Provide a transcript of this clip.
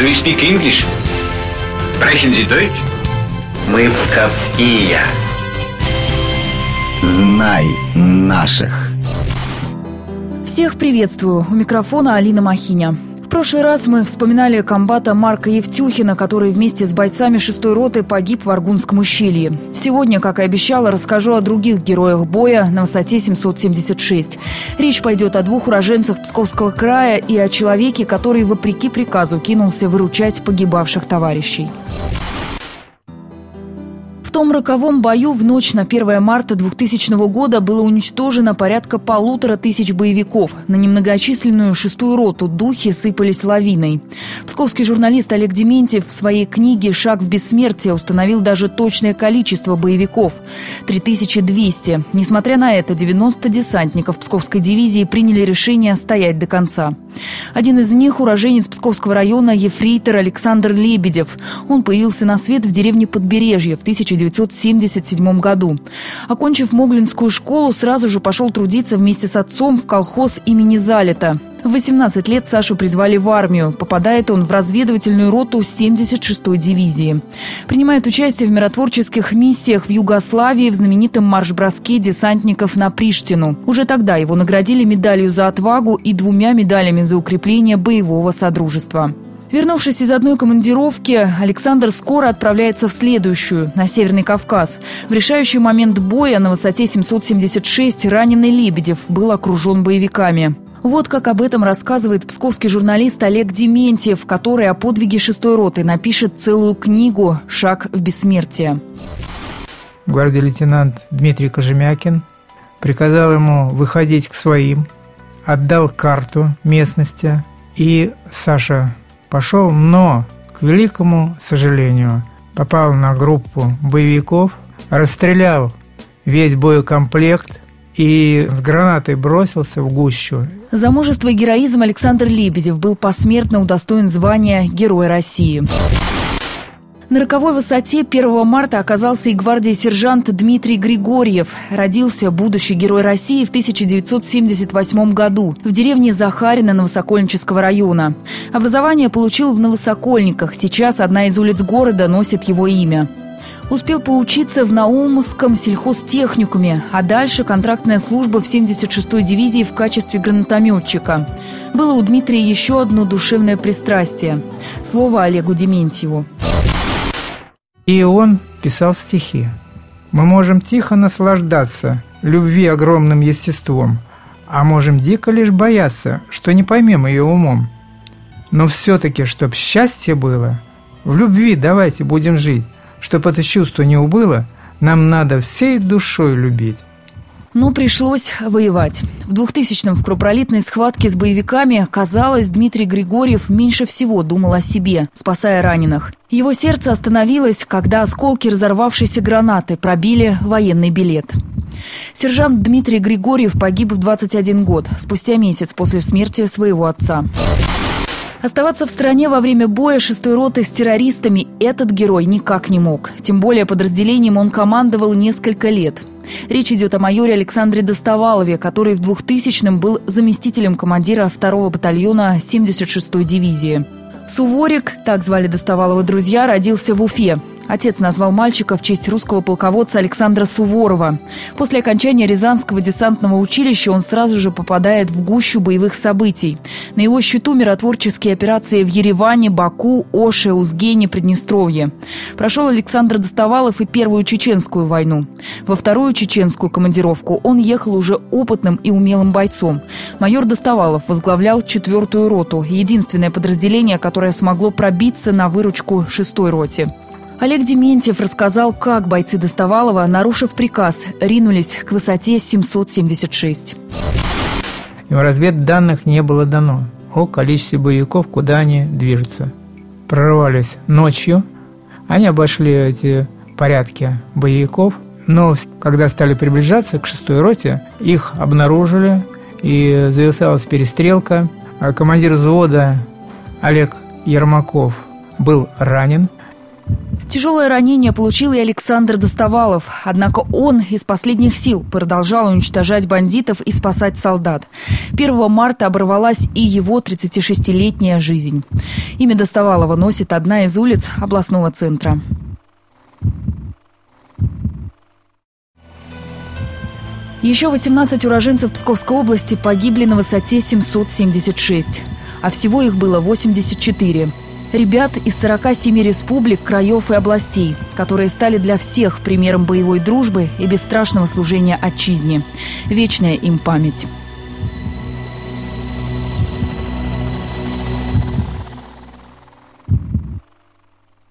Do you speak English? Sprechen Sie Deutsch? Мы псковские. Знай наших. Всех приветствую. У микрофона Алина Махиня. Прошлый раз мы вспоминали комбата Марка Евтюхина, который вместе с бойцами шестой роты погиб в Аргунском ущелье. Сегодня, как и обещала, расскажу о других героях боя на высоте 776. Речь пойдет о двух уроженцах Псковского края и о человеке, который, вопреки приказу, кинулся выручать погибавших товарищей. Том роковом бою в ночь на 1 марта 2000 года было уничтожено порядка полутора тысяч боевиков. На немногочисленную шестую роту духи сыпались лавиной. Псковский журналист Олег Дементьев в своей книге «Шаг в бессмертие» установил даже точное количество боевиков – 3200. Несмотря на это, 90 десантников Псковской дивизии приняли решение стоять до конца. Один из них – уроженец Псковского района ефрейтор Александр Лебедев. Он появился на свет в деревне Подбережье в 1900 1977 году. Окончив Моглинскую школу, сразу же пошел трудиться вместе с отцом в колхоз имени Залита. В 18 лет Сашу призвали в армию. Попадает он в разведывательную роту 76-й дивизии. Принимает участие в миротворческих миссиях в Югославии в знаменитом марш-броске десантников на Приштину. Уже тогда его наградили медалью за отвагу и двумя медалями за укрепление боевого содружества. Вернувшись из одной командировки, Александр скоро отправляется в следующую, на Северный Кавказ. В решающий момент боя на высоте 776 раненый Лебедев был окружен боевиками. Вот как об этом рассказывает псковский журналист Олег Дементьев, который о подвиге шестой роты напишет целую книгу «Шаг в бессмертие». Гвардии лейтенант Дмитрий Кожемякин приказал ему выходить к своим, отдал карту местности, и Саша пошел, но, к великому сожалению, попал на группу боевиков, расстрелял весь боекомплект и с гранатой бросился в гущу. За мужество и героизм Александр Лебедев был посмертно удостоен звания Героя России. На роковой высоте 1 марта оказался и гвардии сержант Дмитрий Григорьев. Родился будущий герой России в 1978 году в деревне Захарина Новосокольнического района. Образование получил в Новосокольниках. Сейчас одна из улиц города носит его имя. Успел поучиться в Наумовском сельхозтехникуме, а дальше контрактная служба в 76-й дивизии в качестве гранатометчика. Было у Дмитрия еще одно душевное пристрастие. Слово Олегу Дементьеву. И он писал стихи. Мы можем тихо наслаждаться любви огромным естеством, а можем дико лишь бояться, что не поймем ее умом. Но все-таки, чтоб счастье было, в любви давайте будем жить, чтоб это чувство не убыло, нам надо всей душой любить. Но пришлось воевать. В 2000-м в кровопролитной схватке с боевиками, казалось, Дмитрий Григорьев меньше всего думал о себе, спасая раненых. Его сердце остановилось, когда осколки разорвавшейся гранаты пробили военный билет. Сержант Дмитрий Григорьев погиб в 21 год, спустя месяц после смерти своего отца. Оставаться в стране во время боя шестой роты с террористами этот герой никак не мог. Тем более подразделением он командовал несколько лет. Речь идет о майоре Александре Достовалове, который в 2000-м был заместителем командира 2-го батальона 76-й дивизии. Суворик, так звали Достовалова друзья, родился в Уфе. Отец назвал мальчика в честь русского полководца Александра Суворова. После окончания Рязанского десантного училища он сразу же попадает в гущу боевых событий. На его счету миротворческие операции в Ереване, Баку, Оше, Узгене, Приднестровье. Прошел Александр Достовалов и Первую Чеченскую войну. Во Вторую Чеченскую командировку он ехал уже опытным и умелым бойцом. Майор Достовалов возглавлял четвертую роту, единственное подразделение, которое смогло пробиться на выручку шестой роте. Олег Дементьев рассказал, как бойцы Достовалова, нарушив приказ, ринулись к высоте 776. Им разведданных не было дано о количестве боевиков, куда они движутся. Прорывались ночью, они обошли эти порядки боевиков, но когда стали приближаться к шестой роте, их обнаружили, и зависалась перестрелка. А командир взвода Олег Ермаков был ранен – Тяжелое ранение получил и Александр Достовалов. Однако он из последних сил продолжал уничтожать бандитов и спасать солдат. 1 марта оборвалась и его 36-летняя жизнь. Имя Достовалова носит одна из улиц областного центра. Еще 18 уроженцев Псковской области погибли на высоте 776, а всего их было 84. Ребят из 47 республик, краев и областей, которые стали для всех примером боевой дружбы и бесстрашного служения отчизне. Вечная им память.